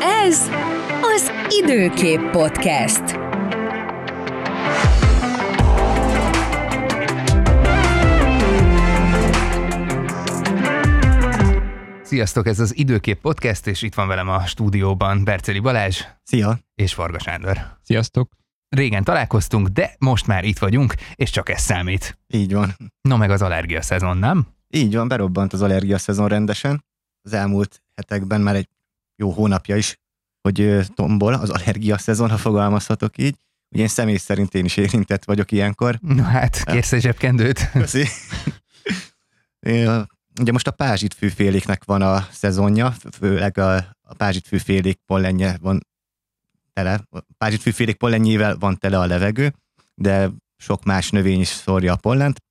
Ez az Időkép Podcast. Sziasztok, ez az Időkép Podcast, és itt van velem a stúdióban Berceli Balázs Szia! és Varga Sándor. Sziasztok! Régen találkoztunk, de most már itt vagyunk, és csak ez számít. Így van. No meg az allergia szezon, nem? Így van, berobbant az allergia szezon rendesen. Az elmúlt hetekben már egy jó hónapja is, hogy tombol az allergia szezon, ha fogalmazhatok így. Ugye én személy szerint én is érintett vagyok ilyenkor. No hát, kérsz egy zsebkendőt? Köszi. Ugye most a pázsit fűféléknek van a szezonja, főleg a, a pázsit fűfélék pollenje van tele, a pázsit fűfélék pollenjével van tele a levegő, de sok más növény is szórja a pollent,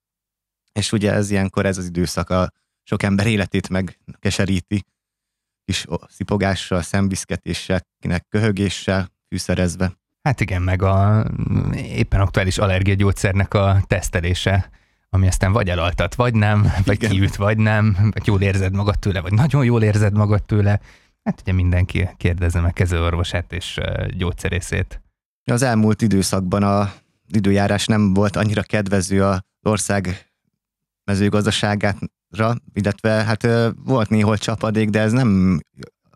és ugye ez ilyenkor ez az időszak a sok ember életét megkeseríti, kis szipogással, szemviszketéssel, kinek köhögéssel fűszerezve. Hát igen, meg a éppen aktuális allergiagyógyszernek a tesztelése, ami aztán vagy elaltat, vagy nem, vagy Igen. kiüt, vagy nem, vagy jól érzed magad tőle, vagy nagyon jól érzed magad tőle. Hát ugye mindenki kérdezze meg kezelőorvosát és gyógyszerészét. Az elmúlt időszakban a időjárás nem volt annyira kedvező az ország mezőgazdaságára, illetve hát volt néhol csapadék, de ez nem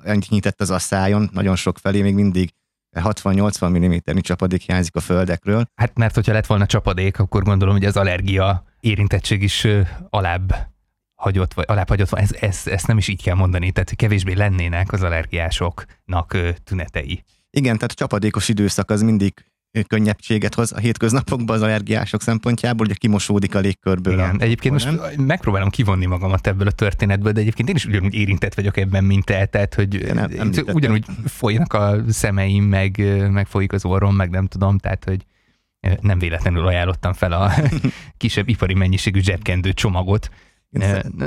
annyit nyitett az asszájon, nagyon sok felé még mindig 60-80 mm csapadék hiányzik a földekről. Hát mert hogyha lett volna csapadék, akkor gondolom, hogy az allergia érintettség is alább hagyott, vagy alább hagyott. Ez, ez, ezt nem is így kell mondani, tehát kevésbé lennének az allergiásoknak tünetei. Igen, tehát a csapadékos időszak az mindig könnyebbséget hoz a hétköznapokban az allergiások szempontjából, ugye kimosódik a légkörből. Igen. a Egyébként most pollen. megpróbálom kivonni magamat ebből a történetből, de egyébként én is ugyanúgy érintett vagyok ebben, mint te, tehát hogy Igen, em- említetted. ugyanúgy folynak a szemeim, meg, meg folyik az orrom, meg nem tudom, tehát hogy nem véletlenül ajánlottam fel a kisebb ipari mennyiségű zsebkendő csomagot.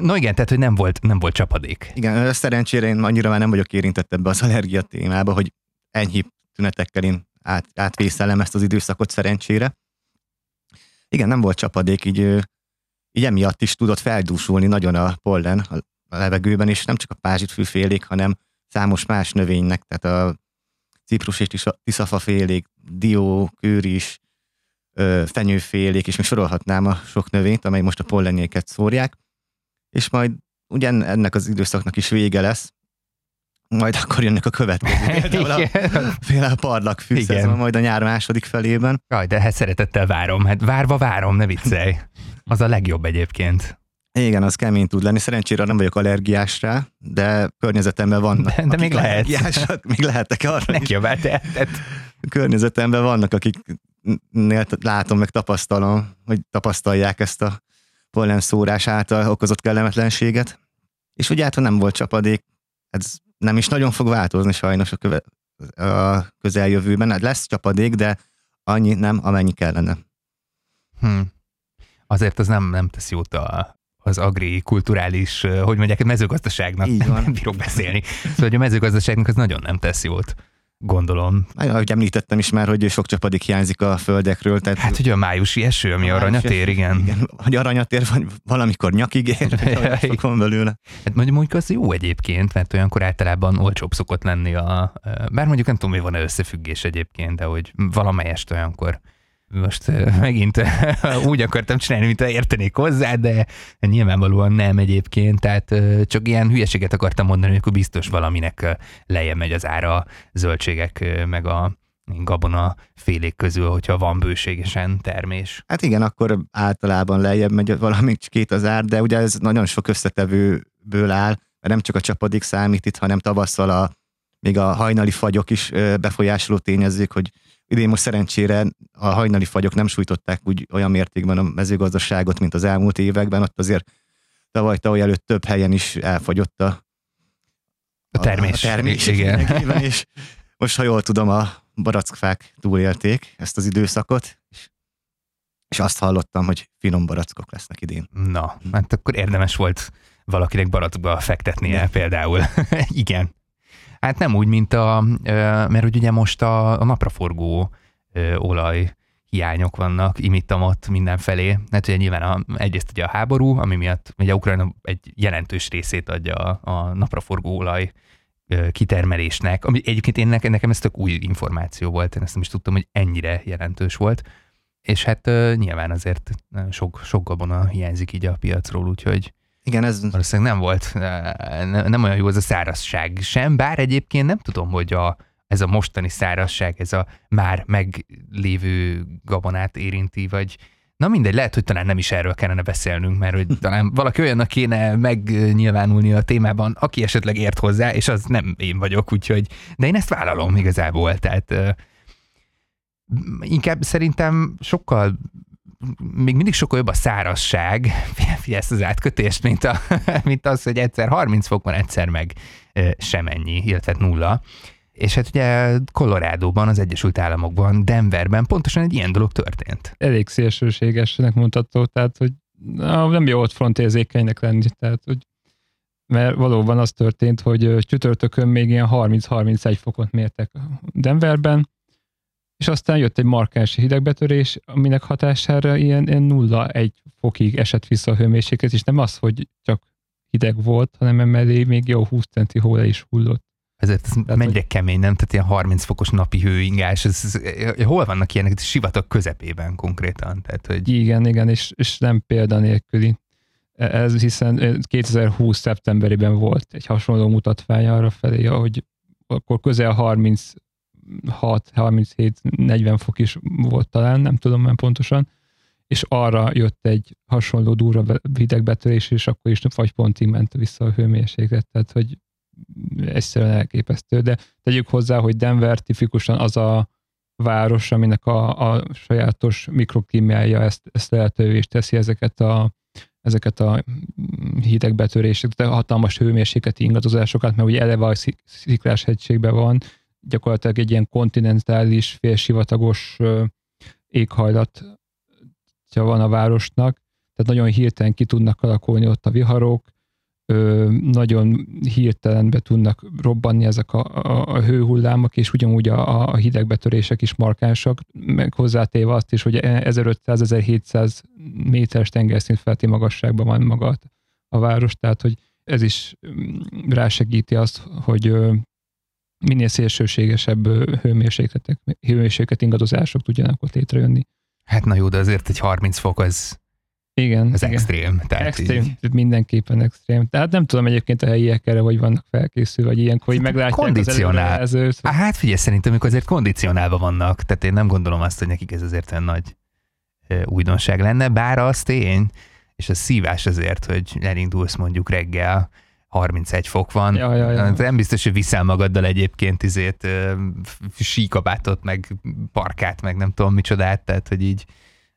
No igen, tehát hogy nem volt, nem volt csapadék. Igen, szerencsére én annyira már nem vagyok érintett ebbe az allergia témába, hogy enyhébb tünetekkel én át, átvészelem ezt az időszakot szerencsére. Igen, nem volt csapadék, így, így emiatt is tudott feldúsulni nagyon a pollen a levegőben, és nem csak a pázsitfűfélék, hanem számos más növénynek, tehát a ciprus és tisza- tiszafafélék, dió, kőris, ö, fenyőfélék, és még sorolhatnám a sok növényt, amely most a pollenéket szórják, és majd ugye en- ennek az időszaknak is vége lesz, majd akkor jönnek a következő. Például a, például a Igen. szezon majd a nyár második felében. Jaj, de hát szeretettel várom. Hát várva várom, ne viccelj. Az a legjobb egyébként. Igen, az kemény tud lenni. Szerencsére nem vagyok allergiás rá, de környezetemben vannak. De- de még akik lehet. még lehetek arra is. Neki tehát Környezetemben vannak, akiknél látom, meg tapasztalom, hogy tapasztalják ezt a pollenszórás által okozott kellemetlenséget. És ugye hát, ha nem volt csapadék, ez nem is nagyon fog változni sajnos a, köve, a közeljövőben. Hát lesz csapadék, de annyi nem, amennyi kellene. Hm. Azért az nem, nem tesz jót a, az agri-kulturális, ö, hogy mondják, a mezőgazdaságnak. Így van. Nem bírok beszélni. Szóval, hogy a mezőgazdaságnak az nagyon nem tesz jót, gondolom. Ahogy említettem is már, hogy sok csapadék hiányzik a földekről. Tehát Hát, hogy a májusi eső, ami A aranyatér, májusi igen. igen. Hogy aranyatér, vagy valamikor nyakig ér, sok van belőle. Hát mondjuk, mondjuk az jó egyébként, mert olyankor általában olcsóbb szokott lenni a... Bár mondjuk nem tudom, hogy van-e összefüggés egyébként, de hogy valamelyest olyankor most megint úgy akartam csinálni, mint értenék hozzá, de nyilvánvalóan nem egyébként, tehát csak ilyen hülyeséget akartam mondani, hogy akkor biztos valaminek lejjebb megy az ára a zöldségek, meg a gabona félék közül, hogyha van bőségesen termés. Hát igen, akkor általában lejjebb megy valami két az ár, de ugye ez nagyon sok összetevőből áll, mert nem csak a csapadék számít itt, hanem tavasszal a, még a hajnali fagyok is befolyásoló tényezők, hogy idén most szerencsére a hajnali fagyok nem sújtották úgy olyan mértékben a mezőgazdaságot, mint az elmúlt években, ott azért tavaly tavaly előtt több helyen is elfagyott a, A termés. a termés igen. és most, ha jól tudom, a barackfák túlélték ezt az időszakot, és, és azt hallottam, hogy finom barackok lesznek idén. Na, hát akkor érdemes volt valakinek barackba fektetnie Igen. például. Igen. Hát nem úgy, mint a, mert hogy ugye most a, a napraforgó olaj hiányok vannak imittam ott mindenfelé. Hát ugye nyilván a, egyrészt ugye a háború, ami miatt ugye Ukrajna egy jelentős részét adja a, a napraforgó olaj kitermelésnek, ami egyébként én nekem, nekem ez tök új információ volt, én ezt nem is tudtam, hogy ennyire jelentős volt, és hát nyilván azért sok, sok gabona hiányzik így a piacról, úgyhogy igen, ez... Valószínűleg nem volt, nem olyan jó az a szárazság sem, bár egyébként nem tudom, hogy a, ez a mostani szárazság, ez a már meglévő gabonát érinti, vagy na mindegy, lehet, hogy talán nem is erről kellene beszélnünk, mert hogy talán valaki olyannak kéne megnyilvánulni a témában, aki esetleg ért hozzá, és az nem én vagyok, úgyhogy, de én ezt vállalom igazából, tehát inkább szerintem sokkal még mindig sokkal jobb a szárazság, figyelj ezt az átkötést, mint, a, mint az, hogy egyszer 30 fok van, egyszer meg semennyi, illetve nulla. És hát ugye Colorado-ban, az Egyesült Államokban, Denverben pontosan egy ilyen dolog történt. Elég szélsőségesnek mondható, tehát hogy na, nem jó ott frontérzékenynek lenni, tehát hogy mert valóban az történt, hogy csütörtökön még ilyen 30-31 fokot mértek Denverben, és aztán jött egy markáns hidegbetörés, aminek hatására ilyen, ilyen nulla egy fokig esett vissza a hőmérséklet, és nem az, hogy csak hideg volt, hanem emellé még jó 20 centi hóra is hullott. Ezért ez Tehát, mennyire hogy... kemény, nem? Tehát ilyen 30 fokos napi hőingás, ez, ez, ez, hol vannak ilyenek? Sivatag közepében konkrétan. Tehát, hogy... Igen, igen, és, és nem példanélküli. Ez hiszen 2020 szeptemberében volt egy hasonló mutatvány arra felé, hogy akkor közel 30 36-37-40 fok is volt talán, nem tudom már pontosan, és arra jött egy hasonló durva hidegbetörés, és akkor is fagypontig ment vissza a hőmérséklet, tehát hogy egyszerűen elképesztő, de tegyük hozzá, hogy Denver tipikusan az a város, aminek a, a sajátos mikrokímiája ezt, ezt lehetővé is teszi ezeket a, ezeket a hidegbetöréseket, de hatalmas hőmérsékleti ingadozásokat, mert ugye eleve a sziklás hegységben van, gyakorlatilag egy ilyen kontinentális, félsivatagos éghajlat van a városnak, tehát nagyon hirtelen ki tudnak alakulni ott a viharok, nagyon hirtelen be tudnak robbanni ezek a, a, a hőhullámok, és ugyanúgy a, a hidegbetörések is markánsak, meg hozzátéve azt is, hogy 1500-1700 méteres tengerszint felti magasságban van maga a város, tehát hogy ez is mm, rásegíti azt, hogy minél szélsőségesebb hőmérsékletek, hőmérséklet ingadozások tudjanak ott létrejönni. Hát na jó, de azért egy 30 fok az, igen, az igen. extrém. Tehát extrém, így... mindenképpen extrém. Tehát nem tudom egyébként a helyiek erre, hogy vannak felkészülve, vagy ilyenkor, hogy meglátják Kondicionál. az előrejelzőt. Hát figyelj, szerintem ők azért kondicionálva vannak, tehát én nem gondolom azt, hogy nekik ez azért olyan nagy újdonság lenne, bár az tény, és a szívás azért, hogy elindulsz mondjuk reggel, 31 fok van. Ja, ja, ja. Nem biztos, hogy viszel magaddal egyébként izét, síkabátot, meg parkát, meg nem tudom micsodát, tehát hogy így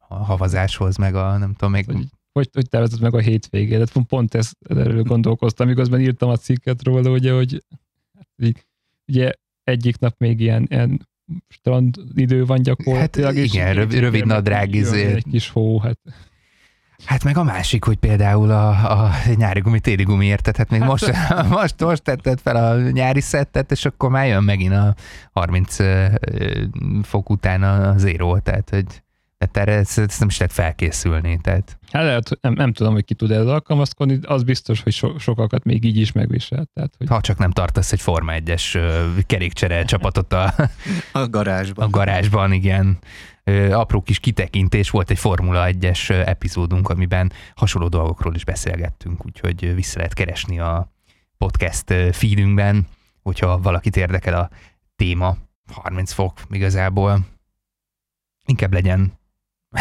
a havazáshoz, meg a nem tudom, még... Hogy, hogy, hogy tervezed meg a hétvégét? Pont ezt, erről gondolkoztam, miközben írtam a cikket róla, ugye, hogy ugye egyik nap még ilyen, ilyen strand idő van gyakorlatilag. Hát igen, rövid, rövid nadrág izé. Egy kis hó, hát Hát meg a másik, hogy például a, a nyári gumi, téli gumi érted, hát még most, most, most tetted fel a nyári szettet, és akkor már jön megint a 30 fok után a zéró, tehát hogy tehát erre ezt, ezt nem is lehet felkészülni. Tehát. Hát lehet, nem, nem tudom, hogy ki tud ezzel alkalmazkodni, az biztos, hogy so, sokakat még így is megvisel. Tehát, hogy... Ha csak nem tartasz egy Forma 1-es kerékcsere csapatot a, a garázsban. A garázsban, igen apró kis kitekintés, volt egy Formula 1-es epizódunk, amiben hasonló dolgokról is beszélgettünk, úgyhogy vissza lehet keresni a podcast feedünkben, hogyha valakit érdekel a téma, 30 fok igazából, inkább legyen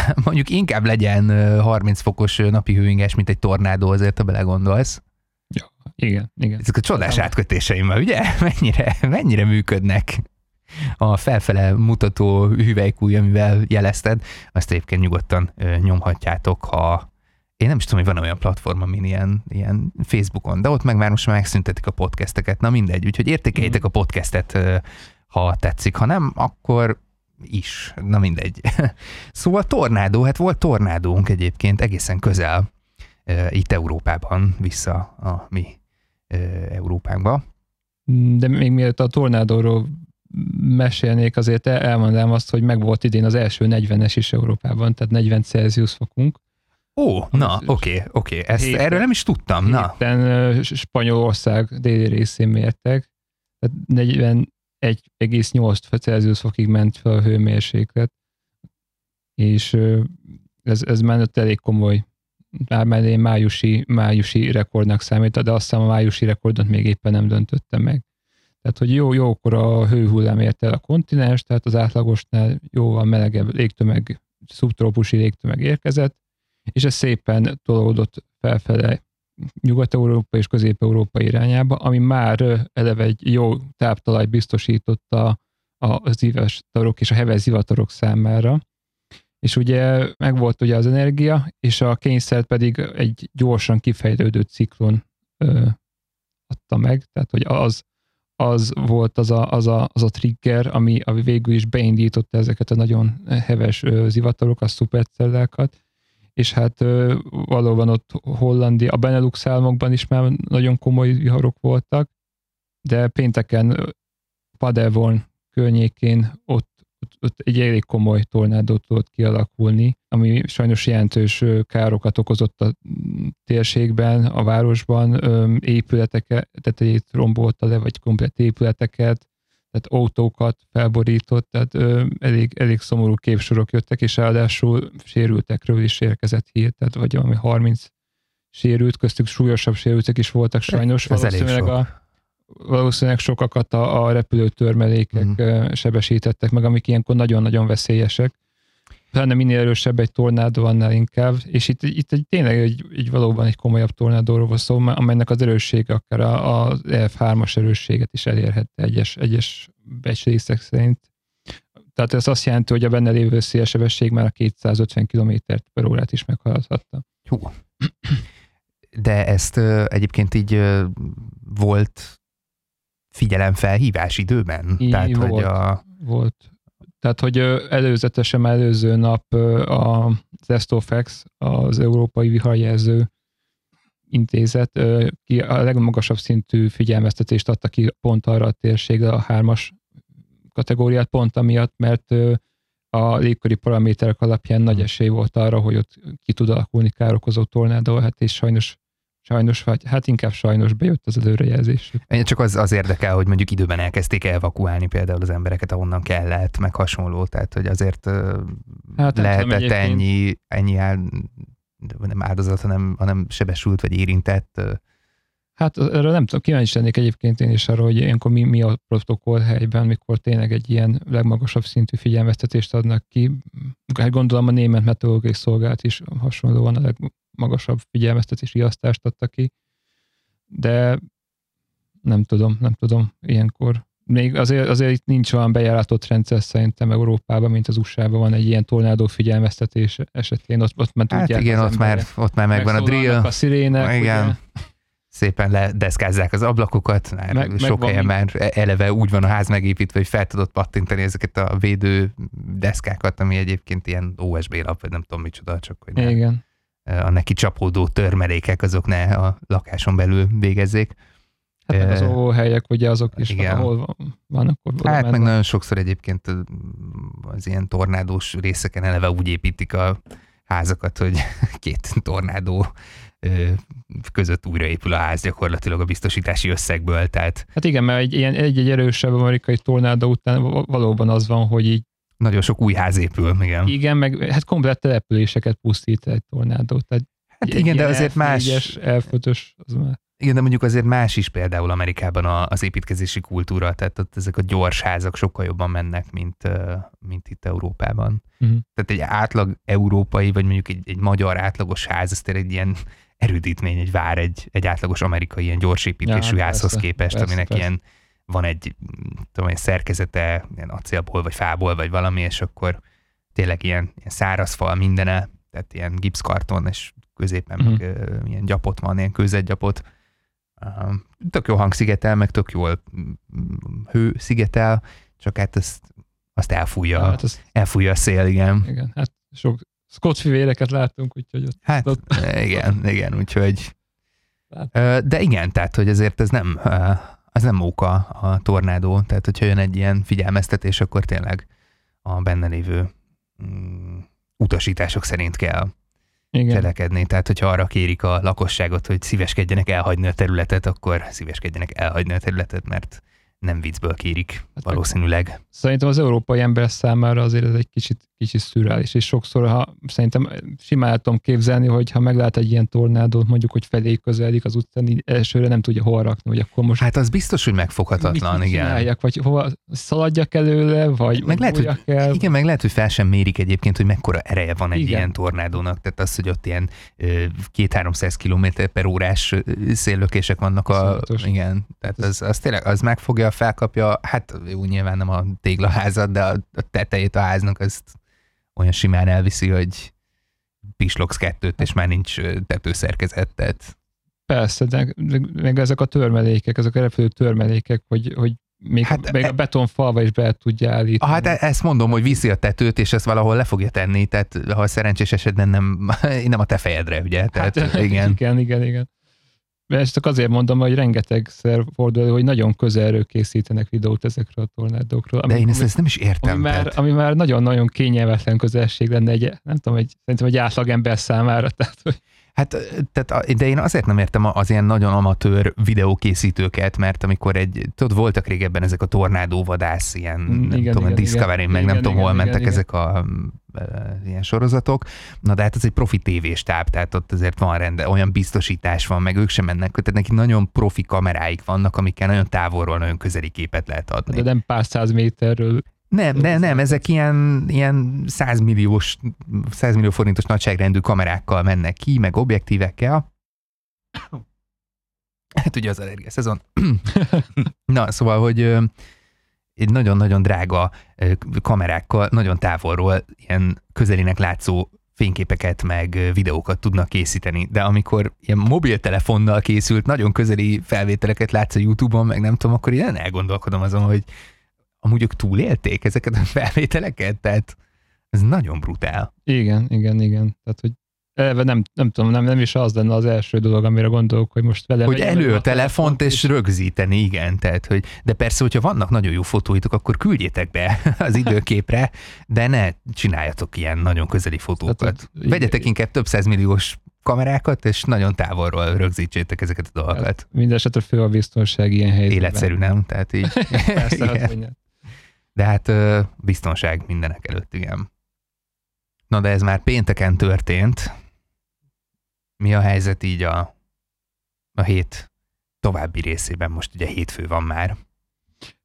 mondjuk inkább legyen 30 fokos napi hőinges, mint egy tornádó azért, ha belegondolsz. Ja, igen, igen. Ezek a csodás átkötéseim, ugye? Mennyire, mennyire működnek? a felfele mutató hüvelykúj, amivel jelezted, azt egyébként nyugodtan nyomhatjátok, ha én nem is tudom, hogy van olyan platform, amin ilyen, ilyen Facebookon, de ott meg már most már megszüntetik a podcasteket, na mindegy, úgyhogy értékeljétek mm. a podcastet, ha tetszik, ha nem, akkor is, na mindegy. szóval tornádó, hát volt tornádónk egyébként egészen közel itt Európában, vissza a mi Európánkba. De még mielőtt a tornádóról mesélnék, azért elmondanám azt, hogy meg volt idén az első 40-es is Európában, tehát 40 Celsius fokunk. Ó, na, oké, oké, ezt héten, erről nem is tudtam, na. Héten Spanyolország déli részén mértek, Tehát 41,8 Celsius fokig ment fel a hőmérséklet, és ez, ez már elég komoly már mellé májusi, májusi rekordnak számít, de azt hiszem a májusi rekordot még éppen nem döntötte meg. Tehát, hogy jó, jókor a hőhullám ért el a kontinens, tehát az átlagosnál jóval melegebb légtömeg, szubtrópusi légtömeg érkezett, és ez szépen tolódott felfele Nyugat-Európa és Közép-Európa irányába, ami már eleve egy jó táptalaj biztosította az íves tarok és a heves zivatarok számára, és ugye megvolt ugye az energia, és a kényszer pedig egy gyorsan kifejlődő ciklon ö, adta meg, tehát hogy az, az volt az a, az, a, az a trigger, ami, ami végül is beindította ezeket a nagyon heves ö, a szupercellákat, és hát valóban ott Hollandia, a Benelux államokban is már nagyon komoly viharok voltak, de pénteken Paderborn környékén ott ott, ott egy elég komoly tornádót tudott kialakulni, ami sajnos jelentős károkat okozott a térségben, a városban, épületeket, tetejét rombolta le, vagy komplet épületeket, tehát autókat felborított, tehát ö, elég, elég szomorú képsorok jöttek, és ráadásul sérültekről is érkezett hír, tehát vagy valami 30 sérült, köztük súlyosabb sérültek is voltak sajnos. Ez valószínűleg a valószínűleg sokakat a, a repülőtörmelékek mm. sebesítettek meg, amik ilyenkor nagyon-nagyon veszélyesek. Pláne minél erősebb egy tornádó, annál inkább. És itt, itt egy, tényleg egy, egy valóban egy komolyabb tornádóról van szó, amelynek az erőssége akár az F3-as erősséget is elérhette egyes, egyes becslések szerint. Tehát ez azt jelenti, hogy a benne lévő szélsebesség már a 250 km per órát is meghaladhatta. Hú. De ezt uh, egyébként így uh, volt figyelemfelhívás időben? I, Tehát, volt, hogy a... volt. Tehát, hogy előzetesen előző nap az Estofex, az Európai Viharjelző Intézet ki a legmagasabb szintű figyelmeztetést adta ki pont arra a térségre, a hármas kategóriát, pont amiatt, mert a légköri paraméterek alapján nagy esély volt arra, hogy ott ki tud alakulni károkozó tornádó, hát és sajnos Sajnos, vagy hát inkább sajnos bejött az előrejelzés. Én csak az, az érdekel, hogy mondjuk időben elkezdték evakuálni például az embereket, ahonnan kellett, meg hasonló, tehát hogy azért hát, lehetett tudom, ennyi, ennyi áld, nem áldozat, hanem, hanem sebesült vagy érintett. Hát erről nem tudom, kíváncsi lennék egyébként én is arra, hogy ilyenkor mi, mi a protokoll helyben, mikor tényleg egy ilyen legmagasabb szintű figyelmeztetést adnak ki. Hát gondolom a német meteorológiai szolgálat is hasonlóan a leg, magasabb figyelmeztetési riasztást adta ki, de nem tudom, nem tudom, ilyenkor még azért, azért itt nincs olyan bejáratott rendszer szerintem Európában, mint az USA-ban van egy ilyen tornádó figyelmeztetés esetén, ott, ott már hát tudják igen, ott már, ott már megvan a drill. A szirének. Igen. Ugye? Szépen ledeszkázzák az ablakokat, már meg, sok meg helyen már eleve úgy van a ház megépítve, hogy fel tudod pattintani ezeket a védő deszkákat, ami egyébként ilyen OSB lap, vagy nem tudom micsoda, csak hogy nem. Igen a neki csapódó törmelékek azok ne a lakáson belül végezzék. Hát meg az óvóhelyek, ugye azok is igen. ahol vannak. Ott hát meg nagyon sokszor egyébként az ilyen tornádós részeken eleve úgy építik a házakat, hogy két tornádó között újraépül a ház gyakorlatilag a biztosítási összegből. Tehát... Hát igen, mert egy, ilyen, egy, egy erősebb amerikai tornádó után valóban az van, hogy így nagyon sok új ház épül, igen. Igen, meg hát komplet településeket pusztít egy tornádó. Tehát hát igen, de azért más... elfötös, az már. Igen, de mondjuk azért más is például Amerikában az építkezési kultúra, tehát ott ezek a gyors házak sokkal jobban mennek, mint, mint itt Európában. Uh-huh. Tehát egy átlag európai, vagy mondjuk egy, egy magyar átlagos ház, ez tényleg egy ilyen erődítmény, egy vár, egy, egy átlagos amerikai ilyen gyorsépítésű ja, hát házhoz persze, képest, persze, aminek persze. ilyen van egy, tudom, egy szerkezete, ilyen acélból, vagy fából, vagy valami, és akkor tényleg ilyen, ilyen száraz fal mindene, tehát ilyen gipszkarton, és középen mm. meg uh, ilyen gyapot van, ilyen kőzetgyapot. Uh, tök jó hangszigetel, meg tök jól hő szigetel, csak hát ezt, azt elfújja, ja, hát az... elfújja a szél, igen. Igen, hát sok Scott fivéreket láttunk, úgyhogy ott... Hát ott... igen, igen, úgyhogy... Látom. De igen, tehát, hogy ezért ez nem az nem móka a tornádó, tehát hogyha jön egy ilyen figyelmeztetés, akkor tényleg a benne lévő mm, utasítások szerint kell Igen. cselekedni. Tehát, hogyha arra kérik a lakosságot, hogy szíveskedjenek elhagyni a területet, akkor szíveskedjenek elhagyni a területet, mert nem viccből kérik Hát valószínűleg. Szerintem az európai ember számára azért ez egy kicsit, kicsit szürreális, és sokszor, ha szerintem simán tudom képzelni, hogy ha meglát egy ilyen tornádót, mondjuk, hogy felé közeledik az utcán, így elsőre nem tudja hol rakni, hogy akkor most Hát az biztos, hogy megfoghatatlan, mit igen. vagy hova szaladjak előle, vagy Meg lehet, hogy, el. igen, meg lehet, hogy fel sem mérik egyébként, hogy mekkora ereje van egy Igen. ilyen tornádónak. Tehát az, hogy ott ilyen 2-300 km per órás széllökések vannak. A, Iszonyatos. igen, tehát az, az tényleg, az megfogja, felkapja, hát jó, nyilván nem a téglaházat, de a, a tetejét a háznak azt olyan simán elviszi, hogy pislogsz kettőt, és már nincs tetőszerkezet. Tehát Persze, de meg, ezek a törmelékek, ezek a repülő törmelékek, hogy, hogy még, Hát még e- a betonfalva is be tudja állítani. Ah, hát e- ezt mondom, hogy viszi a tetőt, és ezt valahol le fogja tenni, tehát ha szerencsés esetben nem, nem a te fejedre, ugye? Tehát hát, igen. igen, igen, igen. De ezt csak azért mondom, hogy rengetegszer fordul, elő, hogy nagyon közelről készítenek videót ezekről a tornádókról. De ami, én ezt, ami, ezt nem is értem. ami, már, ami már nagyon-nagyon kényelmetlen közelség lenne egy, nem tudom, egy, szerintem egy átlagember számára. Tehát, hogy hát, tehát, a- de én azért nem értem az ilyen nagyon amatőr videókészítőket, mert amikor egy, tudod, voltak régebben ezek a tornádóvadász, ilyen, Mm, nem igen, tudom, igen, Discovery, igen. meg nem Igen, tudom, hol igen, mentek igen, ezek a ilyen sorozatok. Na de hát ez egy profi tévéstáb, tehát ott azért van rende, olyan biztosítás van, meg ők sem mennek, tehát neki nagyon profi kameráik vannak, amikkel nagyon távolról nagyon közeli képet lehet adni. de nem pár száz méterről. Nem, de nem, ezek ilyen, ilyen 100 milliós, 100 millió forintos nagyságrendű kamerákkal mennek ki, meg objektívekkel. Hát ugye az allergia szezon. Na, szóval, hogy egy nagyon-nagyon drága kamerákkal nagyon távolról ilyen közelinek látszó fényképeket meg videókat tudnak készíteni, de amikor ilyen mobiltelefonnal készült nagyon közeli felvételeket látsz a YouTube-on, meg nem tudom, akkor én elgondolkodom azon, hogy amúgy ők túlélték ezeket a felvételeket, tehát ez nagyon brutál. Igen, igen, igen. Tehát, hogy eleve nem, nem tudom, nem, nem is az lenne az első dolog, amire gondolok, hogy most vele Hogy elő a telefont és rögzíteni, igen, tehát, hogy, de persze, hogyha vannak nagyon jó fotóitok, akkor küldjétek be az időképre, de ne csináljatok ilyen nagyon közeli fotókat. Tehát, hogy- Vegyetek inkább több százmilliós kamerákat, és nagyon távolról rögzítsétek ezeket a dolgokat. Hát, Mindenesetre fő a biztonság ilyen helyzetben. Életszerű, nem? Tehát így. Persze, Igen. De hát biztonság mindenek előtt, igen. Na de ez már pénteken történt. Mi a helyzet így a, a hét további részében? Most ugye hétfő van már.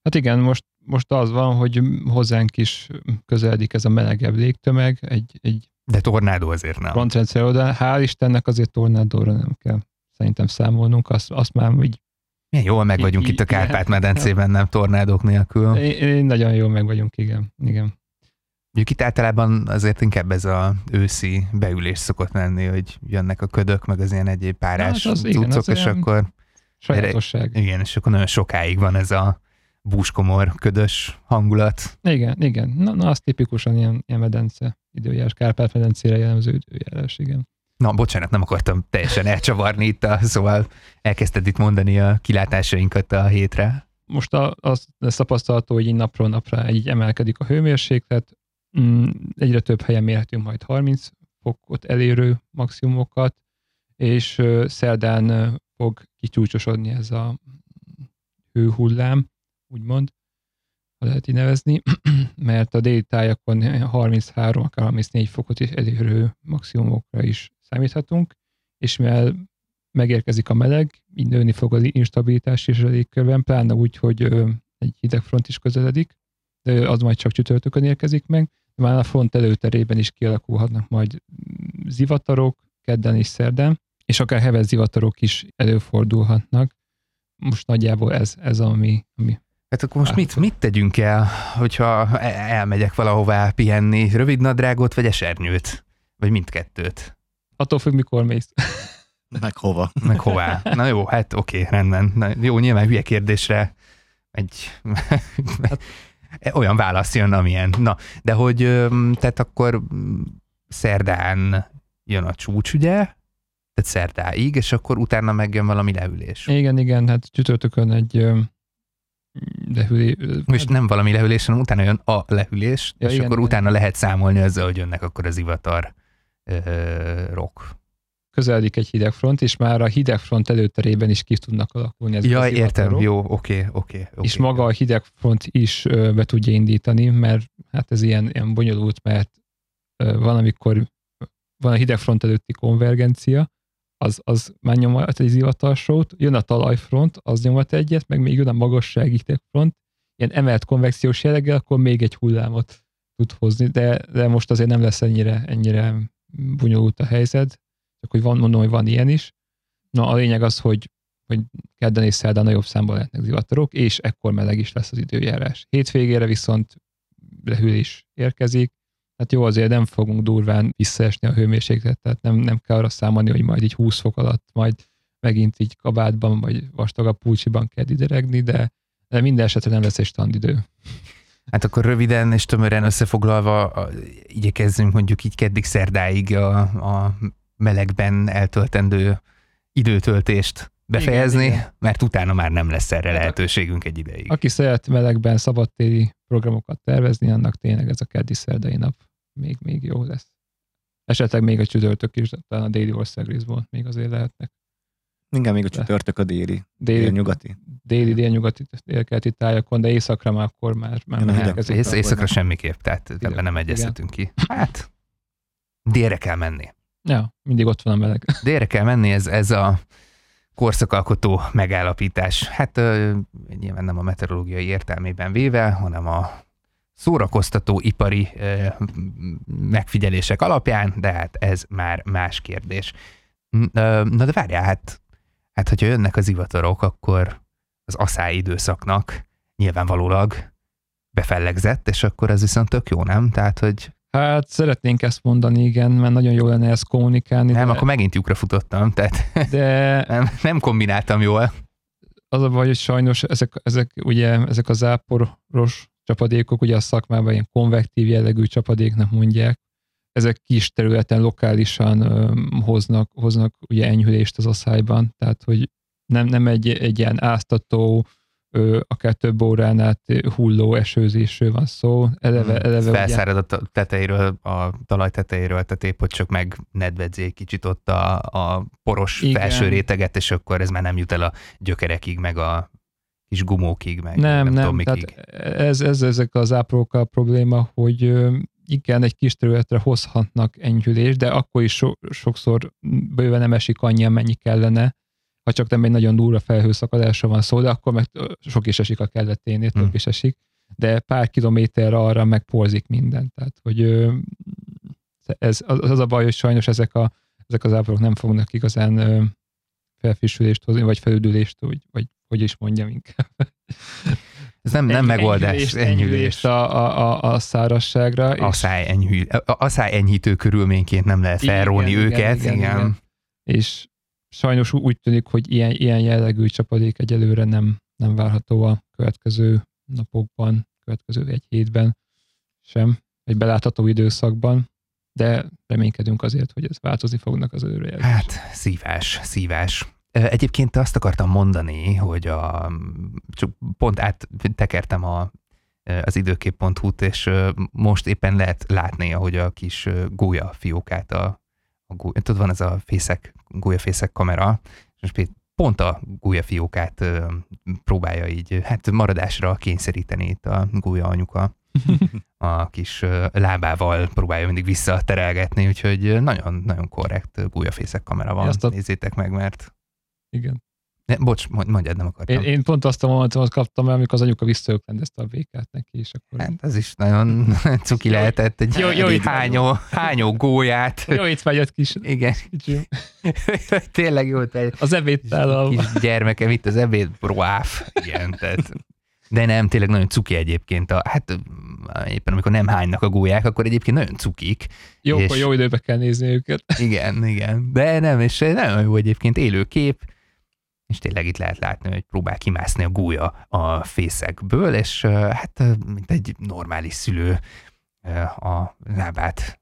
Hát igen, most, most az van, hogy hozzánk is közeledik ez a melegebb légtömeg, egy, egy De tornádó azért nem. frontrendszer oda. Hál' Istennek azért tornádóra nem kell szerintem számolnunk, azt, azt már úgy, Milyen jól meg vagyunk itt a igen. Kárpát-medencében, nem tornádók nélkül. én, nagyon jól meg vagyunk, igen. igen. Mondjuk itt általában azért inkább ez a őszi beülés szokott lenni, hogy jönnek a ködök, meg az ilyen egyéb párás Na, hát az igen, cuccok, az és akkor Sajátosság. igen, és akkor nagyon sokáig van ez a búskomor, ködös hangulat. Igen, igen. Na, na az tipikusan ilyen, ilyen medence, időjárás, Kárpát-medencére jellemző időjárás, igen. Na, bocsánat, nem akartam teljesen elcsavarni itt, a, szóval elkezdted itt mondani a kilátásainkat a hétre. most a, az lesz tapasztalható, hogy így napról napra így emelkedik a hőmérséklet, Mm, egyre több helyen mérhetünk majd 30 fokot elérő maximumokat, és ö, szerdán ö, fog kicsúcsosodni ez a hőhullám, úgymond, ha lehet így nevezni, mert a déli tájakon 33, akár 34 fokot elérő maximumokra is számíthatunk, és mivel megérkezik a meleg, így nőni fog az instabilitás is a légkörben, pláne úgy, hogy egy hidegfront is közeledik, de az majd csak csütörtökön érkezik meg. Már a front előterében is kialakulhatnak majd zivatarok, kedden és szerdán, és akár heves zivatarok is előfordulhatnak. Most nagyjából ez, ez ami, ami Hát akkor most mit, mit tegyünk el, hogyha e- elmegyek valahová pihenni? Rövid nadrágot vagy esernyőt? Vagy mindkettőt? attól függ, mikor mész. Meg hova. Meg hová? Na jó, hát oké, rendben. Na, jó, nyilván hülye kérdésre egy olyan válasz jön, amilyen. Na, de hogy, tehát akkor szerdán jön a csúcs, ugye? Tehát szerdáig, és akkor utána megjön valami leülés. Igen, igen, hát csütörtökön egy ö, lehűlé... És nem valami leülés, hanem utána jön a lehűlés, Ja, és igen, akkor igen. utána lehet számolni azzal, hogy jönnek akkor az ivatar ö, rock. közeledik egy hidegfront, és már a hidegfront előterében is ki tudnak alakulni ezek Ja, az értem, jó, oké, oké. oké. És maga a hidegfront is ö, be tudja indítani, mert hát ez ilyen, ilyen bonyolult, mert ö, van, amikor van a hidegfront előtti konvergencia, az, az már nyomat egy zivatarsót, jön a talajfront, az nyomat egyet, meg még jön a magassági hidegfront, ilyen emelt konvekciós jelleggel, akkor még egy hullámot tud hozni, de, de most azért nem lesz ennyire, ennyire bonyolult a helyzet, csak hogy van, mondom, hogy van ilyen is. Na, a lényeg az, hogy, hogy kedden és szerdán nagyobb számban lehetnek zivatarok, és ekkor meleg is lesz az időjárás. Hétvégére viszont lehűlés érkezik, hát jó, azért nem fogunk durván visszaesni a hőmérséklet, tehát nem, nem kell arra számolni, hogy majd így 20 fok alatt majd megint így kabátban, vagy vastagabb pulcsiban kell ideregni, de, de minden esetre nem lesz egy standidő. Hát akkor röviden és tömören összefoglalva igyekezzünk mondjuk így keddig szerdáig a, a melegben eltöltendő időtöltést befejezni, Igen, igen. mert utána már nem lesz erre Hát lehetőségünk egy ideig. Aki szeret melegben szabadtéri programokat tervezni, annak tényleg ez a keddi szerdai nap még, még jó lesz. Esetleg még a csütörtök is, talán a déli országrészból még azért lehetnek. Igen, még a csütörtök a déli, Déli, nyugati. déli délnyugati, délkeleti tájakon, de északra már akkor már, már Igen, hideg. Ész, éjszakra nem. semmiképp, tehát Ide- ebben nem egyeztetünk ki. Hát, délre kell menni. Ja, mindig ott van a meleg. Délre kell menni, ez, ez a korszakalkotó megállapítás. Hát ö, nyilván nem a meteorológiai értelmében véve, hanem a szórakoztató ipari megfigyelések alapján, de hát ez már más kérdés. Na de várjál, hát, hát hogyha jönnek az ivatarok, akkor az asszály időszaknak nyilvánvalólag befellegzett, és akkor ez viszont tök jó, nem? Tehát, hogy Hát szeretnénk ezt mondani, igen, mert nagyon jó lenne ezt kommunikálni, nem, de, akkor megint lyukra futottam, tehát de nem, nem kombináltam jól. az a baj, hogy sajnos ezek, ezek, ugye, ezek a záporos csapadékok, ugye a szakmában ilyen konvektív jellegű csapadéknak mondják, ezek kis területen lokálisan ö, hoznak, hoznak ugye enyhülést az asszályban, tehát hogy nem, nem egy, egy ilyen áztató, ö, akár több órán át hulló esőzésről van szó. Eleve, Hmm. eleve ugye, Felszárad a ta- tetejéről, a talaj tetejéről, tehát épp, hogy csak meg nedvedzé egy kicsit ott a, a poros Igen. felső réteget, és akkor ez már nem jut el a gyökerekig, meg a kis gumókig, meg nem, nem, nem, tudom tehát ez, ez ezek az áprókkal a probléma, hogy igen, egy kis területre hozhatnak enyhülést, de akkor is so, sokszor bőven nem esik annyi, amennyi kellene, ha csak nem egy nagyon durva felhőszakadásra van szó, de akkor meg sok is esik a kelleténél, több Hmm. is esik, de pár kilométerre arra megporzik minden. Tehát, hogy ez, az, az a baj, hogy sajnos ezek, a, ezek az áprók nem fognak igazán felfrissülést hozni, vagy felüdülést, vagy, vagy hogy is mondjam inkább. Ez nem, nem Eny- megoldás, enyhülést, enyhülés. enyhülést a, a, a, a szárazságra. és- Asszály, enyhül, a- asszály enyhítő körülményként nem lehet Igen, felróni igen, őket. igen, Igen, igen. és sajnos úgy tűnik, hogy ilyen, ilyen jellegű csapadék egyelőre nem, nem várható a következő napokban, következő egy hétben sem, egy belátható időszakban, de reménykedünk azért, hogy ez változni fognak az előrejelzések. Hát, szívás, szívás. Egyébként azt akartam mondani, hogy a, csak pont áttekertem a, az időkép.hu-t, és most éppen lehet látni, ahogy a kis gólya fiókát, a, a gólya, tudod, van ez a fészek, gólyafészek kamera, és most pont a gólya fiókát ö, próbálja így, hát maradásra kényszeríteni itt a gólya anyuka a kis lábával próbálja mindig visszaterelgetni, úgyhogy ö, nagyon, nagyon korrekt gólyafészek kamera van. Azt a- Nézzétek meg, mert... Igen. Ne, bocs, mondj- mondjad, nem akartam. Én, én pont azt a momentumot kaptam el, amikor az anyuka visszaöklendezte a békát neki, és akkor Hát ez is nagyon cuki Jó- lehetett, egy, jó- jó egy hányó, hányó gólyát. jó itt vágyott kis, Igen, kicsi, tényleg jó, te az ebédtállal. kis gyermekem itt az ebéd, broáf. Igen, tehát de nem, tényleg nagyon cuki egyébként. A, hát éppen amikor nem hánynak a gólyák, akkor egyébként nagyon cukik. Jó, és- jó időbe kell nézni őket. Igen, igen. De nem, és nagyon jó egyébként élő kép, és tényleg itt lehet látni, hogy próbál kimászni a gólya a fészekből, és hát mint egy normális szülő a lábát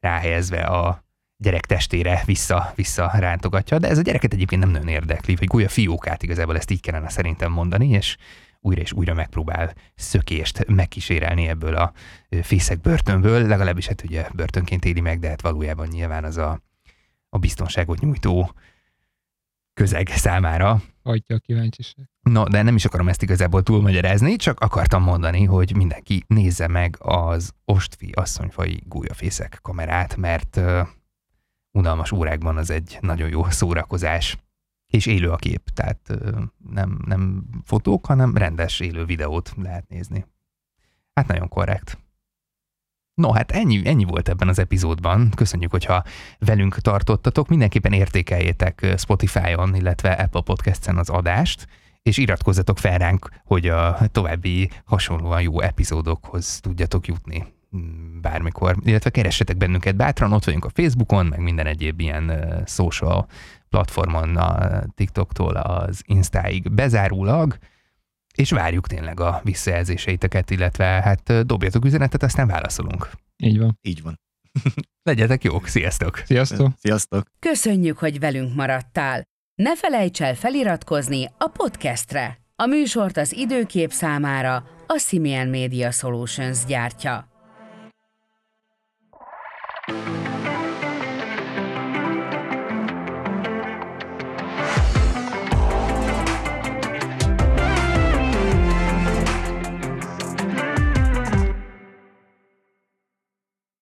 ráhelyezve a gyerek testére vissza, vissza rántogatja, de ez a gyereket egyébként nem nagyon érdekli, vagy gólya fiókát igazából ezt így kellene szerintem mondani, és újra és újra megpróbál szökést megkísérelni ebből a fészek börtönből, legalábbis hát ugye börtönként éli meg, de hát valójában nyilván az a a biztonságot nyújtó közeg számára. Hagyja a kíváncsiság. No, de nem is akarom ezt igazából túlmagyarázni, csak akartam mondani, hogy mindenki nézze meg az Ostfi asszonyfai gólyafészek kamerát, mert uh, unalmas órákban az egy nagyon jó szórakozás. És élő a kép, tehát uh, nem, nem fotók, hanem rendes élő videót lehet nézni. Hát nagyon korrekt. No, hát ennyi, ennyi volt ebben az epizódban. Köszönjük, hogyha velünk tartottatok. Mindenképpen értékeljétek Spotify-on, illetve Apple Podcast-en az adást, és iratkozzatok fel ránk, hogy a további hasonlóan jó epizódokhoz tudjatok jutni mm, bármikor, illetve keressetek bennünket bátran, ott vagyunk a Facebookon, meg minden egyéb ilyen social platformon, a TikToktól az Instáig bezárólag, és várjuk tényleg a visszajelzéseiteket, illetve hát dobjatok üzenetet, aztán válaszolunk. Így van. Így van. Legyetek jók, sziasztok! Sziasztok! Sziasztok! Köszönjük, hogy velünk maradtál! Ne felejts el feliratkozni a podcastre! A műsort az időkép számára a Simian Media Solutions gyártja. thank you